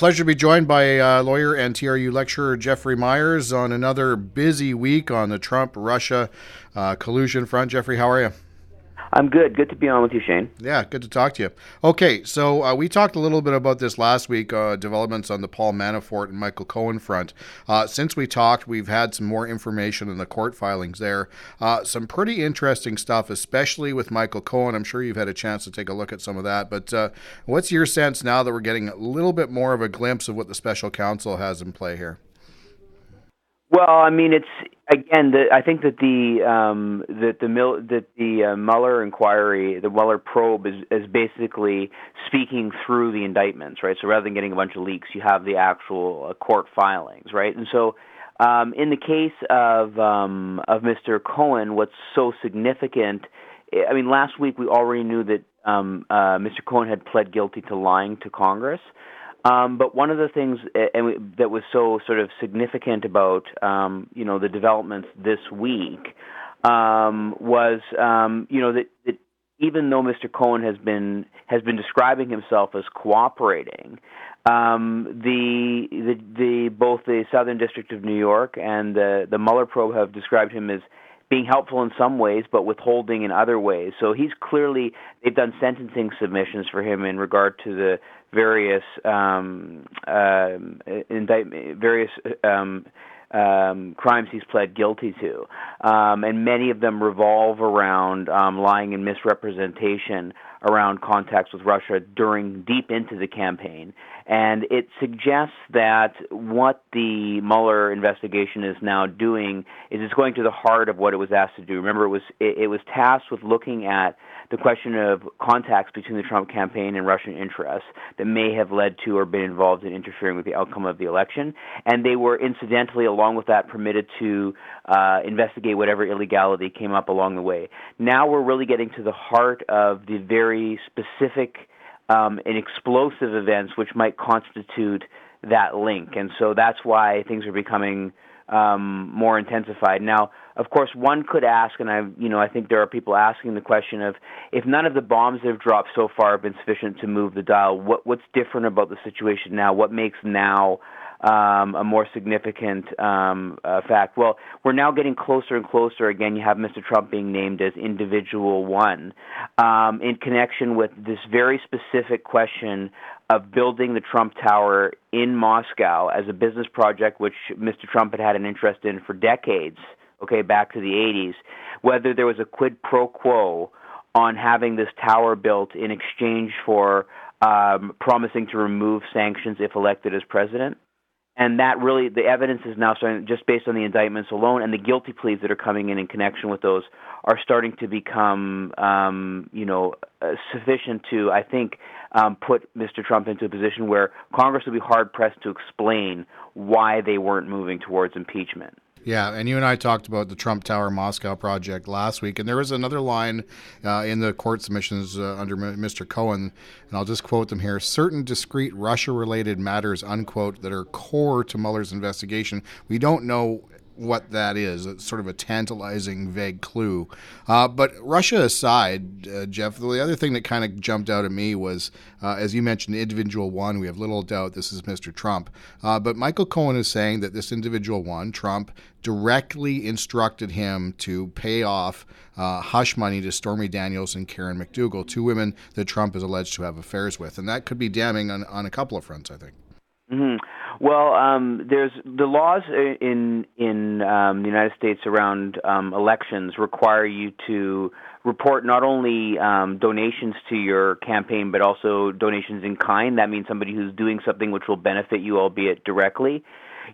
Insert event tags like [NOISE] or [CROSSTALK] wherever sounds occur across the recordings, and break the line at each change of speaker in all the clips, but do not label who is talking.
Pleasure to be joined by uh, lawyer and TRU lecturer Jeffrey Myers on another busy week on the Trump Russia uh, collusion front. Jeffrey, how are you?
I'm good. Good to be on with you, Shane.
Yeah, good to talk to you. Okay, so uh, we talked a little bit about this last week, uh, developments on the Paul Manafort and Michael Cohen front. Uh, since we talked, we've had some more information in the court filings there. Uh, some pretty interesting stuff, especially with Michael Cohen. I'm sure you've had a chance to take a look at some of that. But uh, what's your sense now that we're getting a little bit more of a glimpse of what the special counsel has in play here?
Well, I mean, it's again. The, I think that the um, that the that the uh, Mueller inquiry, the Mueller probe, is is basically speaking through the indictments, right? So rather than getting a bunch of leaks, you have the actual uh, court filings, right? And so, um, in the case of um, of Mr. Cohen, what's so significant? I mean, last week we already knew that um, uh, Mr. Cohen had pled guilty to lying to Congress. Um, but one of the things and we, that was so sort of significant about um, you know the developments this week um, was um, you know that, that even though Mr. Cohen has been has been describing himself as cooperating, um, the, the the both the Southern District of New York and the the Mueller probe have described him as being helpful in some ways, but withholding in other ways. So he's clearly they've done sentencing submissions for him in regard to the various um, uh, indictment, various um, um, crimes he's pled guilty to, um, and many of them revolve around um, lying and misrepresentation around contacts with Russia during deep into the campaign. And it suggests that what the Mueller investigation is now doing is it's going to the heart of what it was asked to do. Remember, it was it, it was tasked with looking at the question of contacts between the Trump campaign and Russian interests that may have led to or been involved in interfering with the outcome of the election. And they were incidentally, along with that, permitted to uh, investigate whatever illegality came up along the way. Now we're really getting to the heart of the very specific um, and explosive events which might constitute that link. And so that's why things are becoming um, more intensified. Now, of course, one could ask, and I, you know, I think there are people asking the question of if none of the bombs that have dropped so far have been sufficient to move the dial. What what's different about the situation now? What makes now um, a more significant um, uh, fact. Well, we're now getting closer and closer. Again, you have Mr. Trump being named as individual one um, in connection with this very specific question of building the Trump Tower in Moscow as a business project, which Mr. Trump had had an interest in for decades. Okay, back to the 80s, whether there was a quid pro quo on having this tower built in exchange for um, promising to remove sanctions if elected as president and that really the evidence is now starting just based on the indictments alone and the guilty pleas that are coming in in connection with those are starting to become um, you know uh, sufficient to I think um, put Mr. Trump into a position where Congress will be hard pressed to explain why they weren't moving towards impeachment.
Yeah, and you and I talked about the Trump Tower Moscow project last week, and there was another line uh, in the court submissions uh, under Mr. Cohen, and I'll just quote them here: "Certain discrete Russia-related matters," unquote, that are core to Mueller's investigation. We don't know what that is. It's sort of a tantalizing, vague clue. Uh, but Russia aside, uh, Jeff, the other thing that kind of jumped out at me was, uh, as you mentioned, individual one. We have little doubt this is Mr. Trump. Uh, but Michael Cohen is saying that this individual one, Trump, directly instructed him to pay off uh, hush money to Stormy Daniels and Karen McDougal, two women that Trump is alleged to have affairs with. And that could be damning on, on a couple of fronts, I think.
Mm-hmm. Well, um, there's the laws in in um, the United States around um, elections require you to report not only um, donations to your campaign but also donations in kind. That means somebody who's doing something which will benefit you, albeit directly.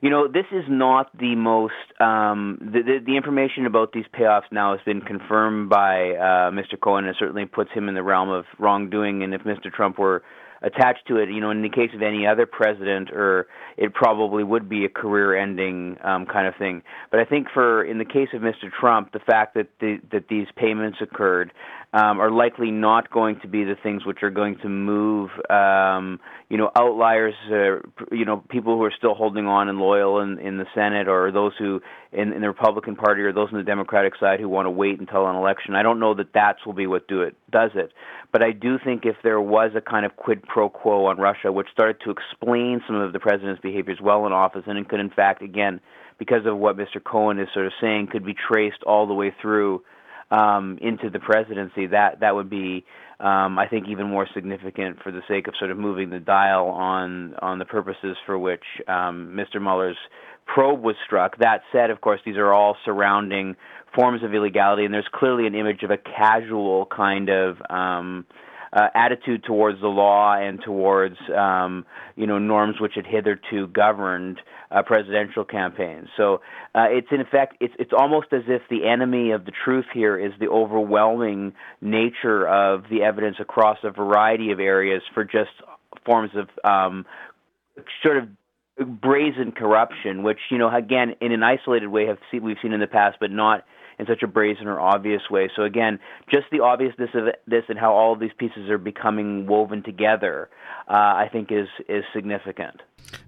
You know, this is not the most. Um, the, the, the information about these payoffs now has been confirmed by uh, Mr. Cohen, and certainly puts him in the realm of wrongdoing. And if Mr. Trump were attached to it. You know, in the case of any other president, or it probably would be a career-ending um, kind of thing. But I think for in the case of Mr. Trump, the fact that the, that these payments occurred um, are likely not going to be the things which are going to move, um, you know, outliers, uh, you know, people who are still holding on and loyal in, in the Senate, or those who in, in the Republican Party, or those on the Democratic side who want to wait until an election. I don't know that that will be what do it does it, but I do think if there was a kind of quid pro quo on Russia, which started to explain some of the president's behaviors well in office, and it could, in fact, again, because of what Mr. Cohen is sort of saying, could be traced all the way through um, into the presidency, that that would be, um, I think, even more significant for the sake of sort of moving the dial on on the purposes for which um, Mr. Mueller's probe was struck. That said, of course, these are all surrounding forms of illegality, and there's clearly an image of a casual kind of um, uh, attitude towards the law and towards um, you know norms which had hitherto governed uh, presidential campaigns. So uh, it's in effect it's it's almost as if the enemy of the truth here is the overwhelming nature of the evidence across a variety of areas for just forms of um, sort of brazen corruption, which you know again in an isolated way have seen, we've seen in the past, but not in such a brazen or obvious way. So again, just the obviousness of this and how all of these pieces are becoming woven together, uh, I think is is significant.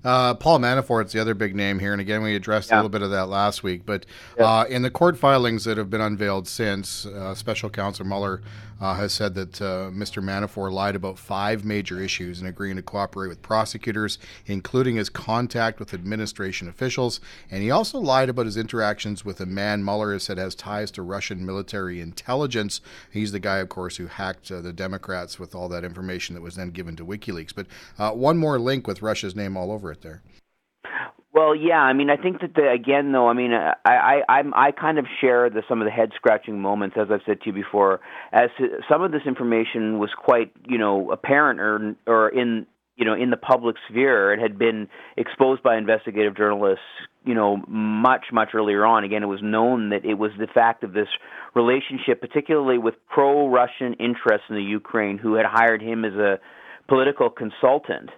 Uh, Paul Manafort's the other big name here, and again, we addressed yeah. a little bit of that last week. But yeah. uh, in the court filings that have been unveiled since, uh, Special Counsel Mueller uh, has said that uh, Mr. Manafort lied about five major issues in agreeing to cooperate with prosecutors, including his contact with administration officials, and he also lied about his interactions with a man Mueller has said has ties to Russian military intelligence. He's the guy, of course, who hacked uh, the Democrats with all that information that was then given to WikiLeaks. But one more link with Russia's name all over it there.
Well, yeah. I mean, I think that the, again, though. I mean, I I I'm, I kind of share the some of the head scratching moments, as I've said to you before. As some of this information was quite, you know, apparent or or in you know in the public sphere. It had been exposed by investigative journalists, you know, much much earlier on. Again, it was known that it was the fact of this relationship, particularly with pro-Russian interests in the Ukraine, who had hired him as a political consultant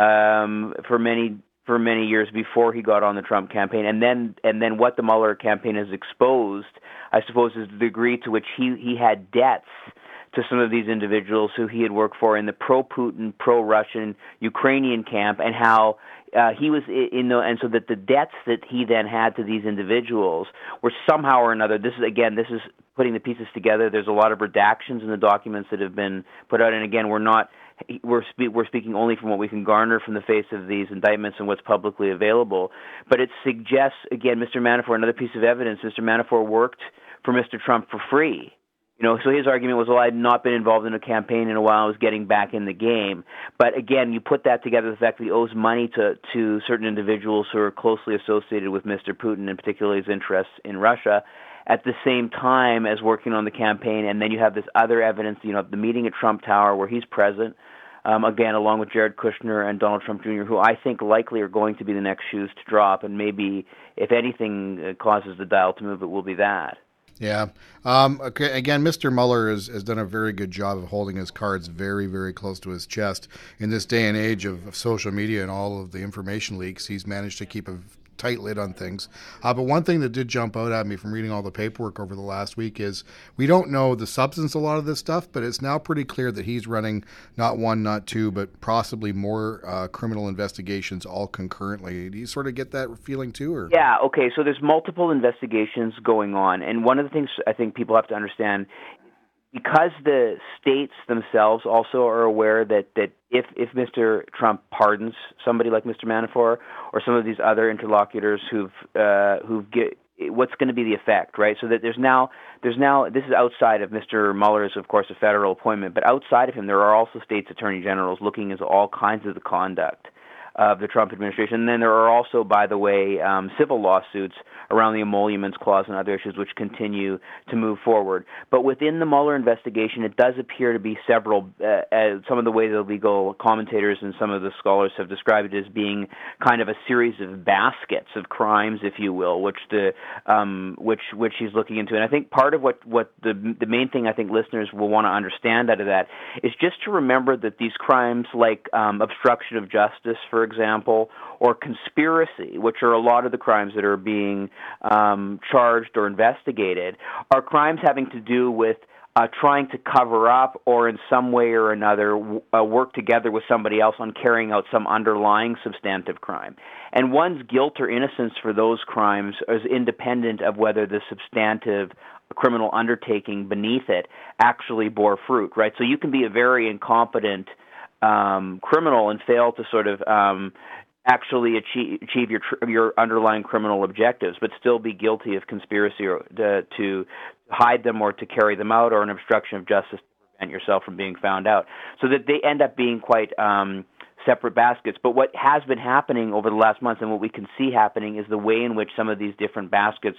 um, for many for many years before he got on the Trump campaign, and then and then what the Mueller campaign has exposed, I suppose, is the degree to which he he had debts to some of these individuals who he had worked for in the pro-Putin, pro-Russian Ukrainian camp, and how uh, he was in the and so that the debts that he then had to these individuals were somehow or another. This is again, this is putting the pieces together. There's a lot of redactions in the documents that have been put out, and again, we're not we're spe- we're speaking only from what we can garner from the face of these indictments and what's publicly available. But it suggests again, Mr. Manafort, another piece of evidence. Mr. Manafort worked for Mr. Trump for free. You know, so his argument was, well, I had not been involved in a campaign in a while. I was getting back in the game. But again, you put that together, the fact that he owes money to to certain individuals who are closely associated with Mr. Putin, and particularly his interests in Russia at the same time as working on the campaign. And then you have this other evidence, you know, the meeting at Trump Tower where he's present, um, again, along with Jared Kushner and Donald Trump Jr., who I think likely are going to be the next shoes to drop. And maybe, if anything uh, causes the dial to move, it will be that.
Yeah. Um, okay. Again, Mr. Mueller has, has done a very good job of holding his cards very, very close to his chest. In this day and age of, of social media and all of the information leaks, he's managed to keep a tight lid on things. Uh, but one thing that did jump out at me from reading all the paperwork over the last week is we don't know the substance of a lot of this stuff, but it's now pretty clear that he's running not one, not two, but possibly more uh, criminal investigations all concurrently. Do you sort of get that feeling too? Or?
Yeah, okay. So there's multiple investigations going on. And one of the things I think people have to understand because the states themselves also are aware that that if if Mr. Trump pardons somebody like Mr. Manafort or some of these other interlocutors who've uh, who've get what's going to be the effect, right? So that there's now there's now this is outside of Mr. Mueller's, of course, a federal appointment, but outside of him, there are also states attorney generals looking into all kinds of the conduct of the Trump administration. And then there are also, by the way, um, civil lawsuits around the emoluments clause and other issues which continue to move forward. But within the Mueller investigation, it does appear to be several, uh, uh, some of the way the legal commentators and some of the scholars have described it as being kind of a series of baskets of crimes, if you will, which the um, which which he's looking into. And I think part of what what the the main thing I think listeners will want to understand out of that is just to remember that these crimes, like um, obstruction of justice, for example, or conspiracy, which are a lot of the crimes that are being um, charged or investigated, are crimes having to do with uh, trying to cover up or in some way or another uh, work together with somebody else on carrying out some underlying substantive crime. And one's guilt or innocence for those crimes is independent of whether the substantive criminal undertaking beneath it actually bore fruit, right? So you can be a very incompetent um, criminal and fail to sort of um, actually achieve, achieve your your underlying criminal objectives, but still be guilty of conspiracy or to, to hide them or to carry them out, or an obstruction of justice to prevent yourself from being found out. So that they end up being quite um, separate baskets. But what has been happening over the last months, and what we can see happening, is the way in which some of these different baskets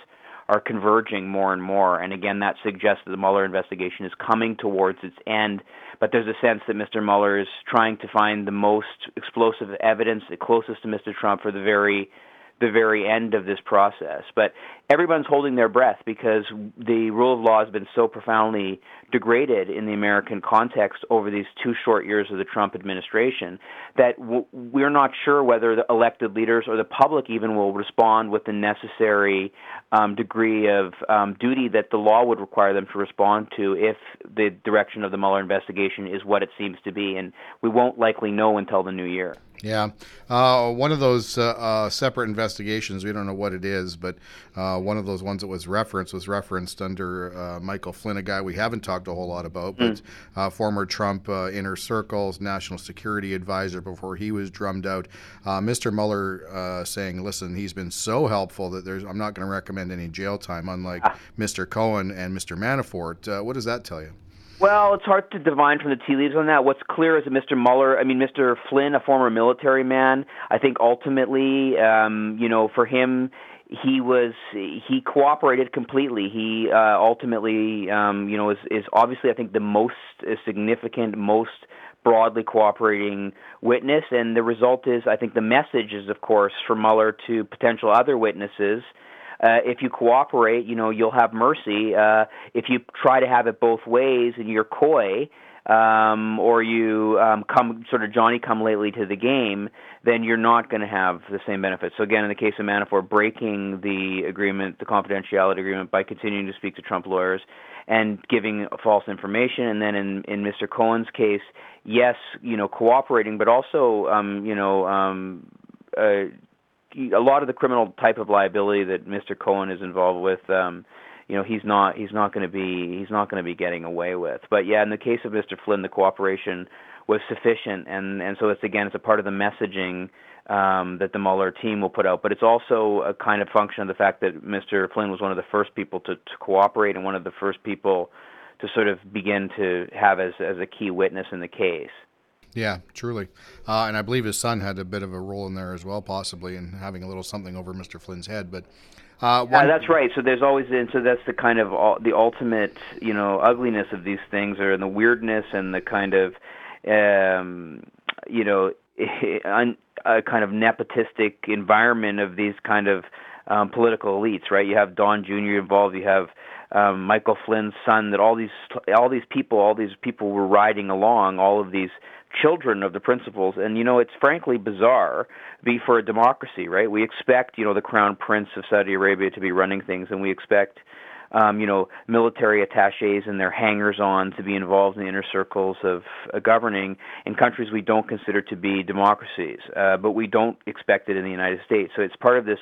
are converging more and more. And again, that suggests that the Mueller investigation is coming towards its end. But there's a sense that Mr. Mueller is trying to find the most explosive evidence, the closest to Mr. Trump, for the very the very end of this process. But everyone's holding their breath because the rule of law has been so profoundly degraded in the American context over these two short years of the Trump administration that w- we're not sure whether the elected leaders or the public even will respond with the necessary um, degree of um, duty that the law would require them to respond to if the direction of the Mueller investigation is what it seems to be. And we won't likely know until the new year.
Yeah. Uh, one of those uh, uh, separate investigations, we don't know what it is, but uh, one of those ones that was referenced was referenced under uh, Michael Flynn, a guy we haven't talked a whole lot about, but mm. former Trump inner circles, national security advisor before he was drummed out. Mr. Mueller saying, listen, he's been so helpful that there's I'm not going to recommend any jail time, unlike ah. Mr. Cohen and Mr. Manafort. what does that tell you?
Well, it's hard to divine from the tea leaves on that. What's clear is that Mr. Mueller, I mean, Mr. Flynn, a former military man, I think ultimately, um, you know, for him, he was he cooperated completely. He uh, ultimately, um, you know, is is obviously I think the most significant, most broadly cooperating witness, and the result is I think the message is, of course, for Mueller to potential other witnesses uh, if you cooperate, you know you'll have mercy. Uh, if you try to have it both ways and you're coy, um, or you um, come sort of Johnny come lately to the game, then you're not going to have the same benefits. So again, in the case of Manafort, breaking the agreement, the confidentiality agreement, by continuing to speak to Trump lawyers and giving false information, and then in in Mr. Cohen's case, yes, you know, cooperating, but also um, you know. Um, uh, a lot of the criminal type of liability that Mr. Cohen is involved with, um, you know, he's not he's not going to be he's not going to be getting away with. But yeah, in the case of Mr. Flynn, the cooperation was sufficient, and and so it's again it's a part of the messaging um, that the Mueller team will put out. But it's also a kind of function of the fact that Mr. Flynn was one of the first people to, to cooperate and one of the first people to sort of begin to have as as a key witness in the case.
Yeah, truly. Uh, and I believe his son had a bit of a role in there as well, possibly, in having a little something over Mr. Flynn's head. But
uh, one... yeah, that's right. So there's always, and so that's the kind of the ultimate, you know, ugliness of these things, or the weirdness and the kind of, um, you know, [LAUGHS] un, a kind of nepotistic environment of these kind of um, political elites, right? You have Don Jr. involved. You have um, Michael Flynn's son. That all these all these people, all these people were riding along. All of these children of the principals and you know it's frankly bizarre be for a democracy right we expect you know the crown prince of saudi arabia to be running things and we expect um, you know, military attaches and their hangers-on to be involved in the inner circles of uh, governing in countries we don't consider to be democracies, uh, but we don't expect it in the United States. So it's part of this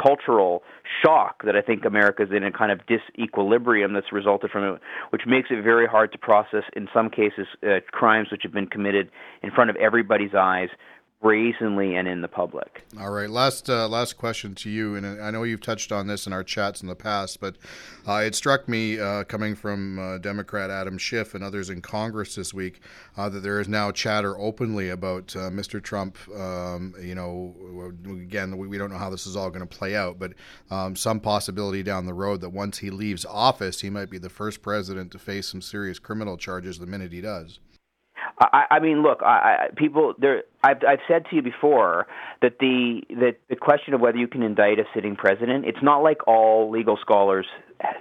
cultural shock that I think America is in a kind of disequilibrium that's resulted from it, which makes it very hard to process, in some cases, uh, crimes which have been committed in front of everybody's eyes brazenly and in the public.
All right, last uh, last question to you, and I know you've touched on this in our chats in the past, but uh, it struck me uh, coming from uh, Democrat Adam Schiff and others in Congress this week uh, that there is now chatter openly about uh, Mr. Trump. Um, you know, again, we, we, don't know how this is all going to play out, but um, some possibility down the road that once he leaves office, he might be the first president to face some serious criminal charges the minute he does.
I, I mean, look, I, I, people. There, I've, I've said to you before that the that the question of whether you can indict a sitting president, it's not like all legal scholars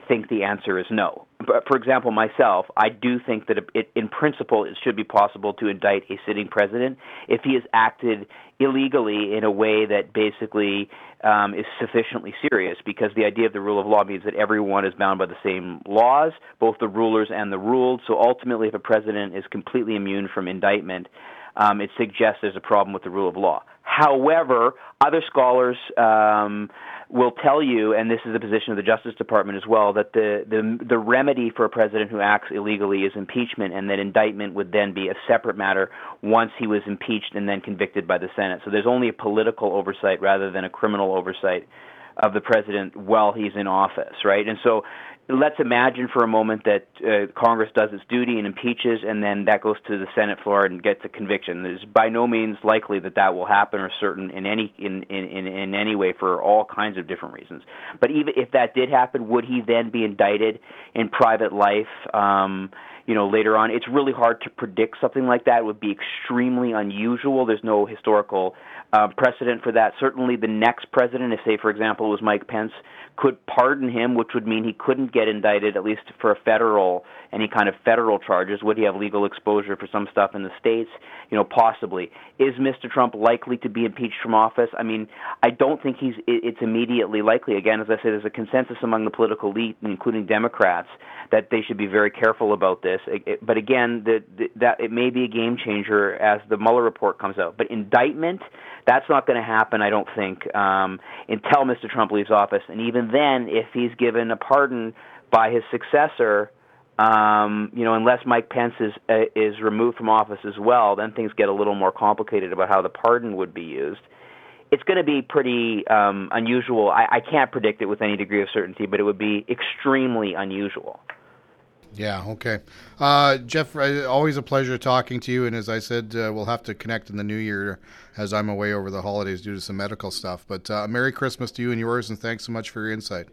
think the answer is no, for example, myself, I do think that it, in principle it should be possible to indict a sitting president if he has acted illegally in a way that basically um, is sufficiently serious. Because the idea of the rule of law means that everyone is bound by the same laws, both the rulers and the ruled. So ultimately, if a president is completely immune from indictment, um, it suggests there's a problem with the rule of law. However, other scholars um, will tell you, and this is the position of the Justice Department as well, that the, the the remedy for a president who acts illegally is impeachment, and that indictment would then be a separate matter once he was impeached and then convicted by the Senate. So there's only a political oversight rather than a criminal oversight of the president while he's in office, right? And so let's imagine for a moment that uh, Congress does its duty and impeaches, and then that goes to the Senate floor and gets a conviction. It's by no means likely that that will happen, or certain in any in, in in any way for all kinds of different reasons. But even if that did happen, would he then be indicted in private life? Um, you know, later on, it's really hard to predict something like that. It would be extremely unusual. There's no historical uh, precedent for that. Certainly, the next president, if say, for example, was Mike Pence, could pardon him, which would mean he couldn't get indicted, at least for a federal, any kind of federal charges. Would he have legal exposure for some stuff in the states? You know, possibly. Is Mr. Trump likely to be impeached from office? I mean, I don't think he's. It's immediately likely. Again, as I said, there's a consensus among the political elite, including Democrats, that they should be very careful about this. But again, the, that it may be a game changer as the Mueller report comes out. But indictment that's not going to happen, I don't think, um, until Mr. Trump leaves office. And even then, if he's given a pardon by his successor, um, you know, unless Mike Pence is uh, is removed from office as well, then things get a little more complicated about how the pardon would be used. It's going to be pretty um, unusual. I, I can't predict it with any degree of certainty, but it would be extremely unusual.
Yeah, okay. Uh, Jeff, uh, always a pleasure talking to you. And as I said, uh, we'll have to connect in the new year as I'm away over the holidays due to some medical stuff. But uh, Merry Christmas to you and yours, and thanks so much for your insight.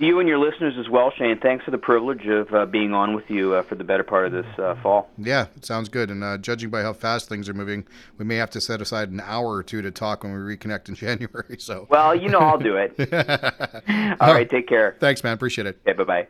You and your listeners as well, Shane. Thanks for the privilege of uh, being on with you uh, for the better part of this fall.
Yeah, it sounds good. And judging by how fast things are moving, we may have to set aside an hour or two to talk when we reconnect in [LAUGHS] January. So,
well, you know, I'll do it. [LAUGHS] All right, take care.
Thanks, man. Appreciate it.
Okay, bye bye.